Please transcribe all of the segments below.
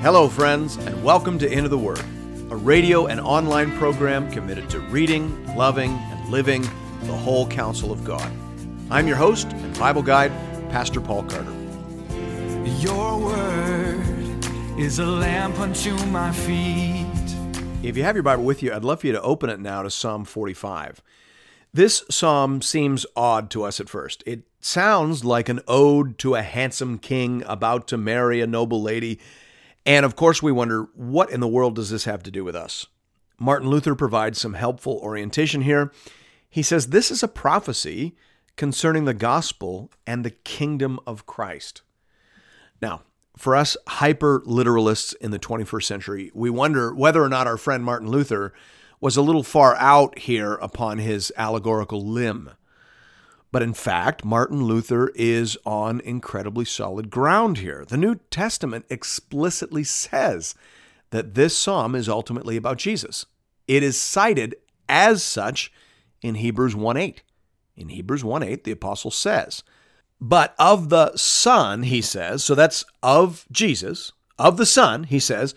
Hello, friends, and welcome to Into the Word, a radio and online program committed to reading, loving, and living the whole counsel of God. I'm your host and Bible guide, Pastor Paul Carter. Your word is a lamp unto my feet. If you have your Bible with you, I'd love for you to open it now to Psalm 45. This psalm seems odd to us at first. It sounds like an ode to a handsome king about to marry a noble lady. And of course, we wonder what in the world does this have to do with us? Martin Luther provides some helpful orientation here. He says this is a prophecy concerning the gospel and the kingdom of Christ. Now, for us hyper literalists in the 21st century, we wonder whether or not our friend Martin Luther was a little far out here upon his allegorical limb. But in fact, Martin Luther is on incredibly solid ground here. The New Testament explicitly says that this psalm is ultimately about Jesus. It is cited as such in Hebrews 1:8. In Hebrews 1:8, the apostle says, "But of the Son," he says, so that's of Jesus, of the Son, he says,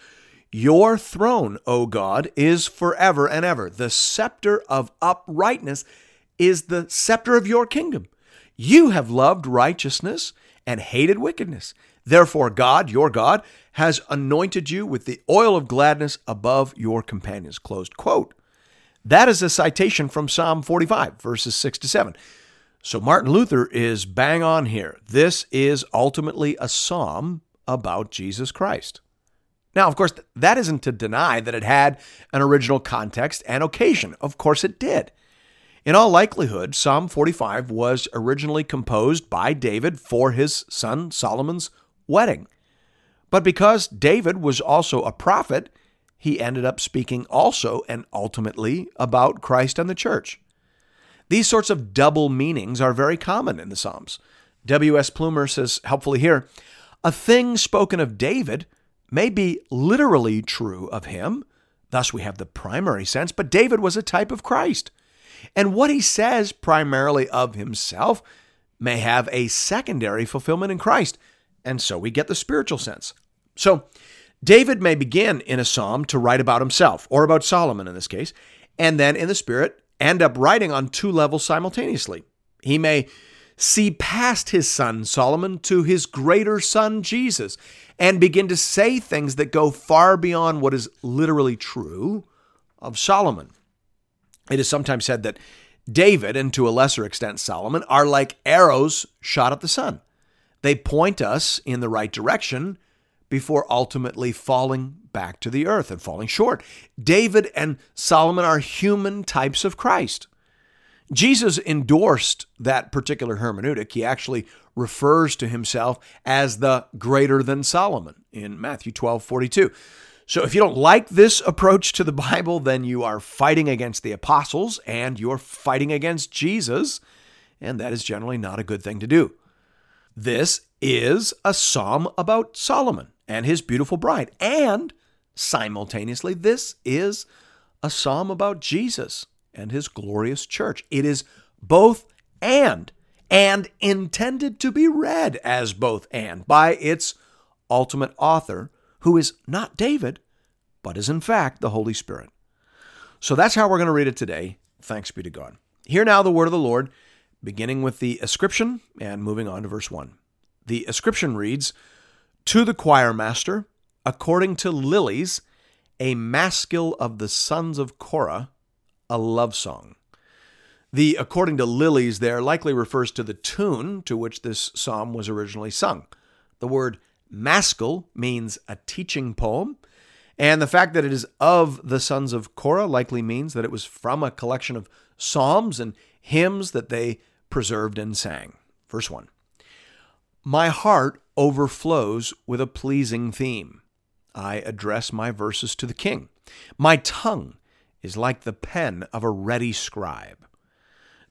"Your throne, O God, is forever and ever. The scepter of uprightness is the scepter of your kingdom. You have loved righteousness and hated wickedness. Therefore, God, your God, has anointed you with the oil of gladness above your companions. Closed quote. That is a citation from Psalm 45, verses 6 to 7. So Martin Luther is bang on here. This is ultimately a psalm about Jesus Christ. Now, of course, that isn't to deny that it had an original context and occasion. Of course, it did. In all likelihood, Psalm 45 was originally composed by David for his son Solomon's wedding. But because David was also a prophet, he ended up speaking also and ultimately about Christ and the church. These sorts of double meanings are very common in the Psalms. W.S. Plumer says helpfully here a thing spoken of David may be literally true of him. Thus, we have the primary sense, but David was a type of Christ. And what he says primarily of himself may have a secondary fulfillment in Christ. And so we get the spiritual sense. So David may begin in a psalm to write about himself, or about Solomon in this case, and then in the spirit end up writing on two levels simultaneously. He may see past his son Solomon to his greater son Jesus and begin to say things that go far beyond what is literally true of Solomon. It is sometimes said that David, and to a lesser extent Solomon, are like arrows shot at the sun. They point us in the right direction before ultimately falling back to the earth and falling short. David and Solomon are human types of Christ. Jesus endorsed that particular hermeneutic. He actually refers to himself as the greater than Solomon in Matthew 12 42. So if you don't like this approach to the Bible, then you are fighting against the apostles and you're fighting against Jesus, and that is generally not a good thing to do. This is a psalm about Solomon and his beautiful bride, and simultaneously, this is a psalm about Jesus and his glorious church. It is both and, and intended to be read as both and by its ultimate author who is not David, but is in fact the Holy Spirit. So that's how we're going to read it today. Thanks be to God. Hear now the word of the Lord, beginning with the ascription and moving on to verse 1. The ascription reads To the choir master, according to Lilies, a maskil of the sons of Korah, a love song. The according to Lilies there likely refers to the tune to which this psalm was originally sung. The word Maskil means a teaching poem, and the fact that it is of the sons of Korah likely means that it was from a collection of psalms and hymns that they preserved and sang. Verse 1 My heart overflows with a pleasing theme. I address my verses to the king. My tongue is like the pen of a ready scribe.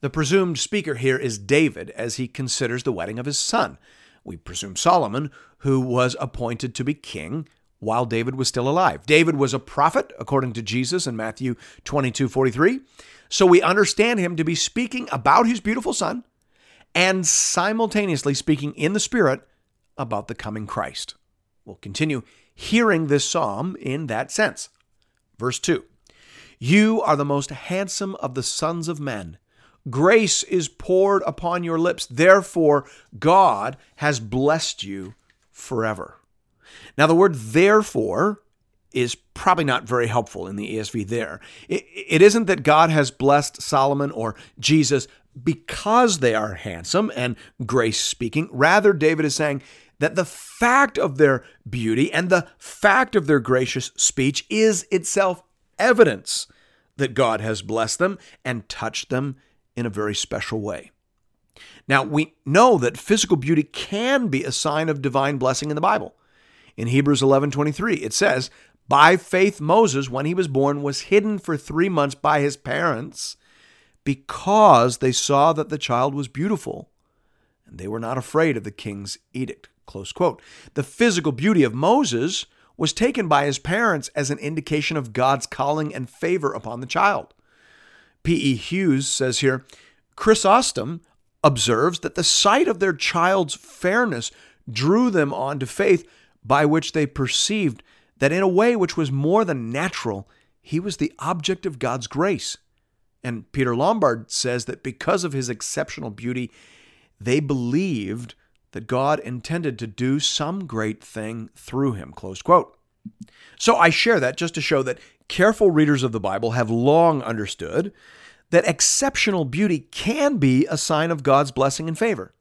The presumed speaker here is David as he considers the wedding of his son we presume Solomon, who was appointed to be king while David was still alive. David was a prophet, according to Jesus in Matthew 22 43. So we understand him to be speaking about his beautiful son and simultaneously speaking in the Spirit about the coming Christ. We'll continue hearing this psalm in that sense. Verse 2 You are the most handsome of the sons of men. Grace is poured upon your lips. Therefore, God has blessed you forever. Now, the word therefore is probably not very helpful in the ESV there. It, it isn't that God has blessed Solomon or Jesus because they are handsome and grace speaking. Rather, David is saying that the fact of their beauty and the fact of their gracious speech is itself evidence that God has blessed them and touched them in a very special way. Now, we know that physical beauty can be a sign of divine blessing in the Bible. In Hebrews 11:23, it says, "By faith Moses, when he was born, was hidden for 3 months by his parents because they saw that the child was beautiful, and they were not afraid of the king's edict." Close quote. The physical beauty of Moses was taken by his parents as an indication of God's calling and favor upon the child. P.E. Hughes says here Chris Chrysostom observes that the sight of their child's fairness drew them on to faith, by which they perceived that in a way which was more than natural, he was the object of God's grace. And Peter Lombard says that because of his exceptional beauty, they believed that God intended to do some great thing through him. Close quote. So I share that just to show that careful readers of the Bible have long understood that exceptional beauty can be a sign of God's blessing and favor.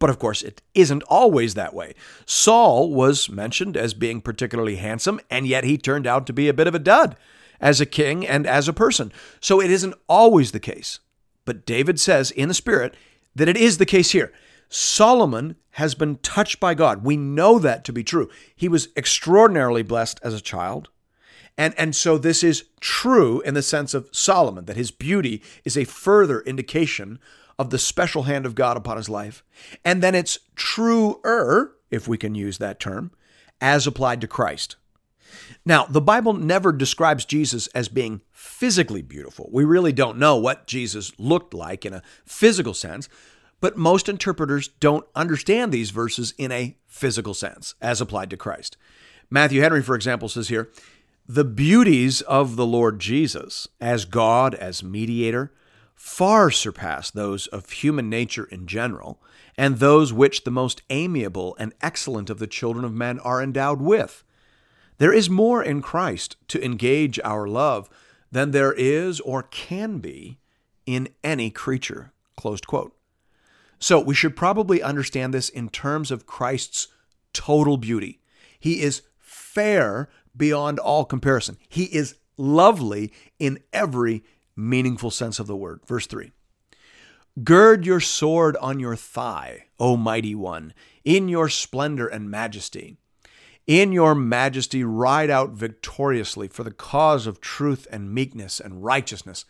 But of course, it isn't always that way. Saul was mentioned as being particularly handsome, and yet he turned out to be a bit of a dud as a king and as a person. So it isn't always the case. But David says in the Spirit that it is the case here. Solomon has been touched by God. We know that to be true. He was extraordinarily blessed as a child. And, and so this is true in the sense of Solomon, that his beauty is a further indication of the special hand of God upon his life. And then it's truer, if we can use that term, as applied to Christ. Now, the Bible never describes Jesus as being physically beautiful. We really don't know what Jesus looked like in a physical sense, but most interpreters don't understand these verses in a physical sense as applied to Christ. Matthew Henry, for example, says here the beauties of the Lord Jesus as God, as mediator, far surpass those of human nature in general, and those which the most amiable and excellent of the children of men are endowed with. There is more in Christ to engage our love than there is or can be in any creature. Closed quote. So we should probably understand this in terms of Christ's total beauty. He is fair beyond all comparison. He is lovely in every meaningful sense of the word. Verse 3 Gird your sword on your thigh, O mighty one, in your splendor and majesty. In your majesty, ride out victoriously for the cause of truth and meekness and righteousness.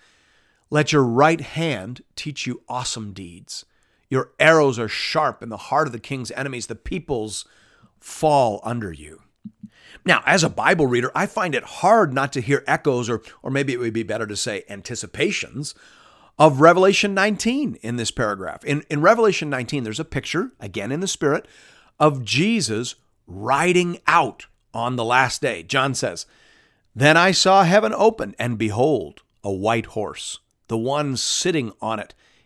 Let your right hand teach you awesome deeds. Your arrows are sharp in the heart of the king's enemies. The peoples fall under you. Now, as a Bible reader, I find it hard not to hear echoes, or, or maybe it would be better to say anticipations, of Revelation 19 in this paragraph. In, in Revelation 19, there's a picture, again in the Spirit, of Jesus riding out on the last day. John says, Then I saw heaven open, and behold, a white horse. The one sitting on it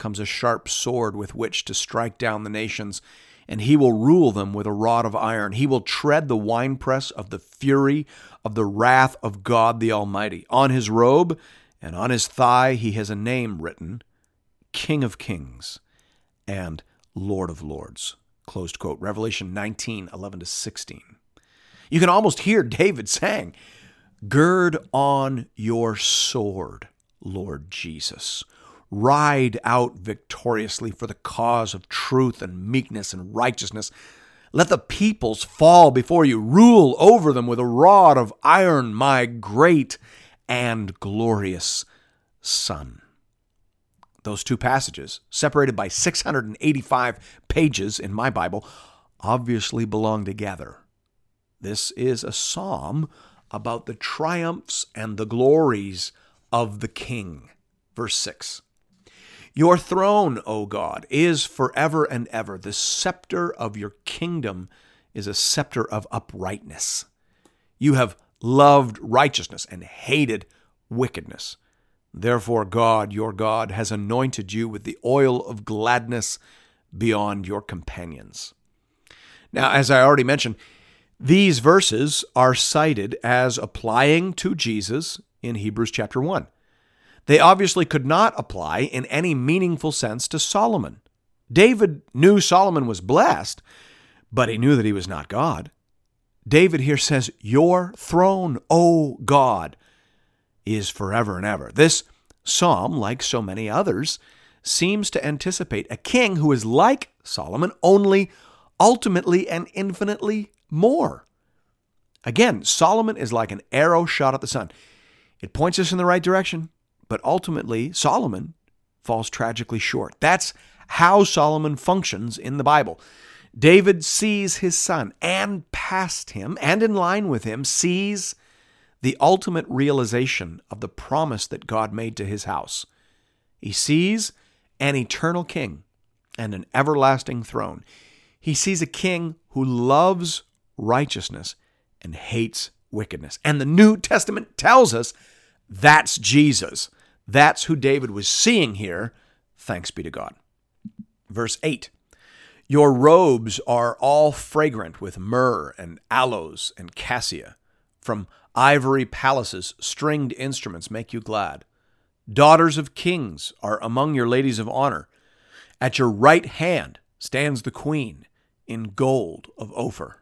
comes a sharp sword with which to strike down the nations, and he will rule them with a rod of iron. He will tread the winepress of the fury of the wrath of God the Almighty. On his robe and on his thigh he has a name written King of Kings and Lord of Lords. Closed quote. Revelation 19, 11 to 16. You can almost hear David saying, Gird on your sword, Lord Jesus ride out victoriously for the cause of truth and meekness and righteousness. Let the peoples fall before you. Rule over them with a rod of iron, my great and glorious Son. Those two passages, separated by 685 pages in my Bible, obviously belong together. This is a psalm about the triumphs and the glories of the King. Verse 6. Your throne, O God, is forever and ever. The scepter of your kingdom is a scepter of uprightness. You have loved righteousness and hated wickedness. Therefore, God, your God, has anointed you with the oil of gladness beyond your companions. Now, as I already mentioned, these verses are cited as applying to Jesus in Hebrews chapter 1. They obviously could not apply in any meaningful sense to Solomon. David knew Solomon was blessed, but he knew that he was not God. David here says, Your throne, O God, is forever and ever. This psalm, like so many others, seems to anticipate a king who is like Solomon, only ultimately and infinitely more. Again, Solomon is like an arrow shot at the sun. It points us in the right direction, but ultimately, Solomon falls tragically short. That's how Solomon functions in the Bible. David sees his son, and past him, and in line with him, sees the ultimate realization of the promise that God made to his house. He sees an eternal king and an everlasting throne. He sees a king who loves righteousness and hates wickedness. And the New Testament tells us that's Jesus. That's who David was seeing here. Thanks be to God. Verse 8 Your robes are all fragrant with myrrh and aloes and cassia. From ivory palaces, stringed instruments make you glad. Daughters of kings are among your ladies of honor. At your right hand stands the queen in gold of Ophir.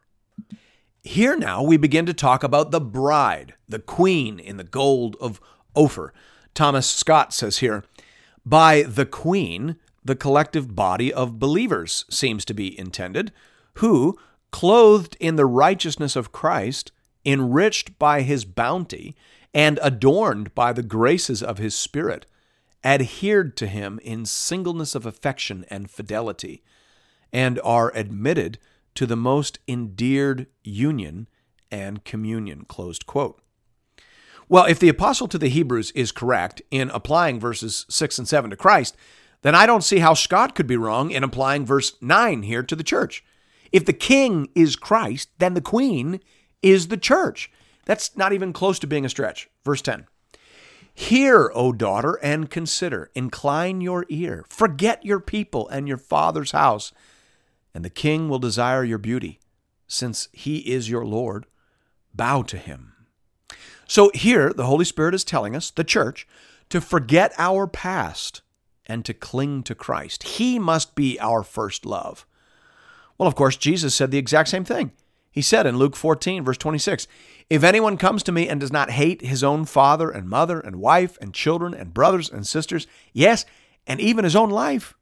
Here now we begin to talk about the bride, the queen in the gold of Ophir. Thomas Scott says here, by the queen, the collective body of believers seems to be intended, who, clothed in the righteousness of Christ, enriched by his bounty, and adorned by the graces of his Spirit, adhered to him in singleness of affection and fidelity, and are admitted to the most endeared union and communion. Closed quote. Well, if the apostle to the Hebrews is correct in applying verses 6 and 7 to Christ, then I don't see how Scott could be wrong in applying verse 9 here to the church. If the king is Christ, then the queen is the church. That's not even close to being a stretch. Verse 10 Hear, O daughter, and consider. Incline your ear. Forget your people and your father's house, and the king will desire your beauty. Since he is your Lord, bow to him. So here, the Holy Spirit is telling us, the church, to forget our past and to cling to Christ. He must be our first love. Well, of course, Jesus said the exact same thing. He said in Luke 14, verse 26, If anyone comes to me and does not hate his own father and mother and wife and children and brothers and sisters, yes, and even his own life,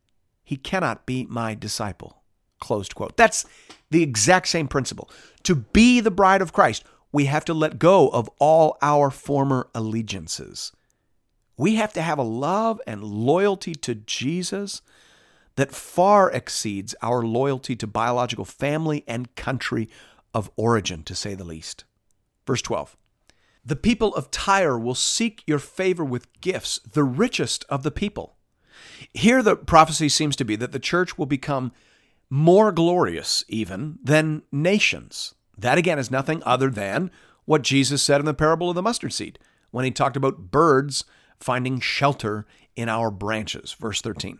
he cannot be my disciple. Closed quote. That's the exact same principle. To be the bride of Christ, we have to let go of all our former allegiances. We have to have a love and loyalty to Jesus that far exceeds our loyalty to biological family and country of origin, to say the least. Verse 12 The people of Tyre will seek your favor with gifts, the richest of the people. Here, the prophecy seems to be that the church will become more glorious, even, than nations. That, again, is nothing other than what Jesus said in the parable of the mustard seed when he talked about birds finding shelter in our branches. Verse 13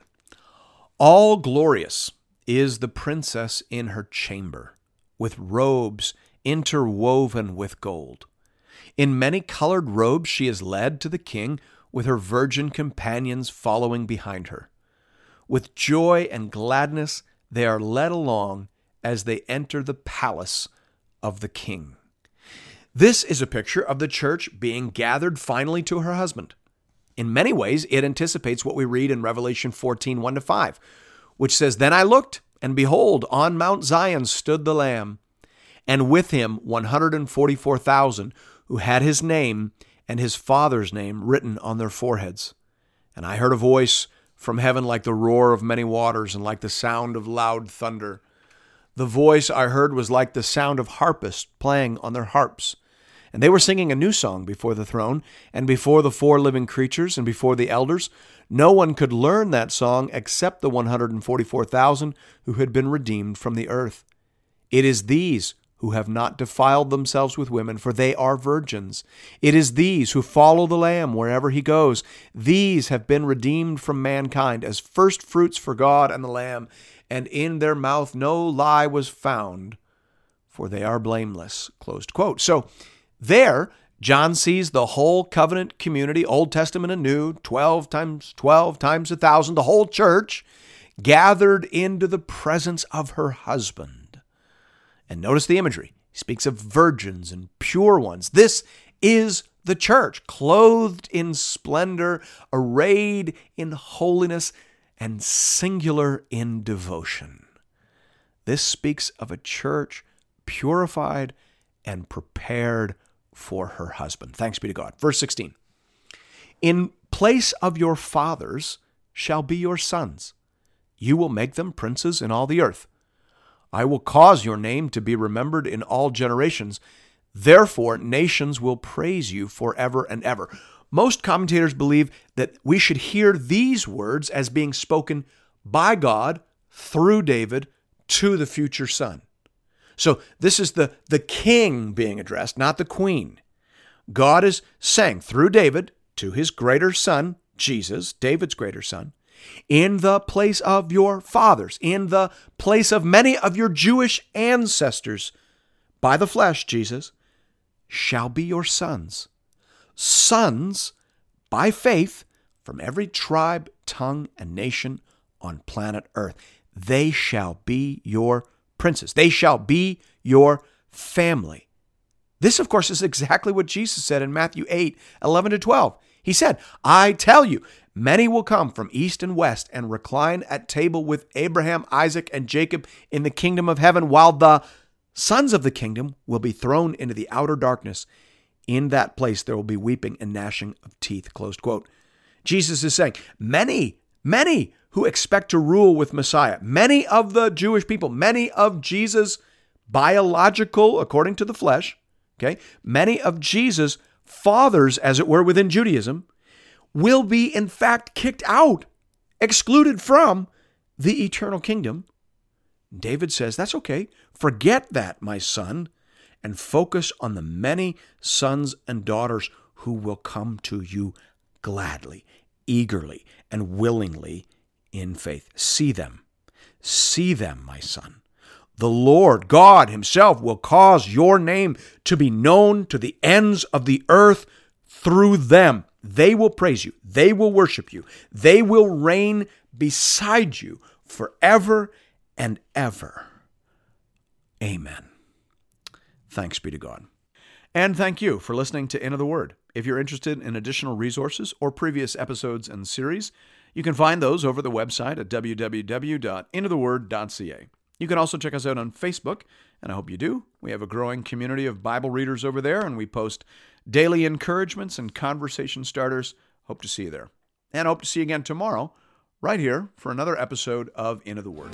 All glorious is the princess in her chamber with robes interwoven with gold. In many colored robes she is led to the king, with her virgin companions following behind her. With joy and gladness they are led along as they enter the palace of the king. This is a picture of the church being gathered finally to her husband. In many ways, it anticipates what we read in Revelation 14 1 to 5, which says, Then I looked, And behold, on Mount Zion stood the Lamb, and with him 144,000 who had his name and his father's name written on their foreheads. And I heard a voice from heaven like the roar of many waters and like the sound of loud thunder. The voice I heard was like the sound of harpists playing on their harps. And they were singing a new song before the throne, and before the four living creatures, and before the elders. No one could learn that song except the 144,000 who had been redeemed from the earth. It is these who have not defiled themselves with women, for they are virgins. It is these who follow the Lamb wherever he goes. These have been redeemed from mankind as first fruits for God and the Lamb, and in their mouth no lie was found, for they are blameless. Closed quote. So there, John sees the whole covenant community, Old Testament and New, 12 times 12 times a thousand, the whole church, gathered into the presence of her husband. And notice the imagery. He speaks of virgins and pure ones. This is the church, clothed in splendor, arrayed in holiness, and singular in devotion. This speaks of a church purified and prepared for her husband. Thanks be to God. Verse 16 In place of your fathers shall be your sons. You will make them princes in all the earth. I will cause your name to be remembered in all generations. Therefore, nations will praise you forever and ever. Most commentators believe that we should hear these words as being spoken by God through David to the future son. So this is the, the king being addressed, not the queen. God is saying through David to his greater son, Jesus, David's greater son, in the place of your fathers, in the place of many of your Jewish ancestors, by the flesh, Jesus, shall be your sons. Sons by faith from every tribe, tongue, and nation on planet Earth. They shall be your princes. They shall be your family. This, of course, is exactly what Jesus said in Matthew 8 11 to 12. He said, I tell you, Many will come from east and west and recline at table with Abraham, Isaac, and Jacob in the kingdom of heaven, while the sons of the kingdom will be thrown into the outer darkness. In that place there will be weeping and gnashing of teeth. Closed quote. Jesus is saying, many, many who expect to rule with Messiah, many of the Jewish people, many of Jesus' biological, according to the flesh, okay, many of Jesus' fathers, as it were, within Judaism, will be in fact kicked out, excluded from the eternal kingdom. David says, That's okay. Forget that, my son, and focus on the many sons and daughters who will come to you gladly, eagerly, and willingly in faith. See them. See them, my son. The Lord God Himself will cause your name to be known to the ends of the earth through them. They will praise you. They will worship you. They will reign beside you forever and ever. Amen. Thanks be to God. And thank you for listening to Into the Word. If you're interested in additional resources or previous episodes and series, you can find those over the website at www.intotheword.ca. You can also check us out on Facebook, and I hope you do. We have a growing community of Bible readers over there, and we post daily encouragements and conversation starters. Hope to see you there. And hope to see you again tomorrow, right here, for another episode of Into the Word.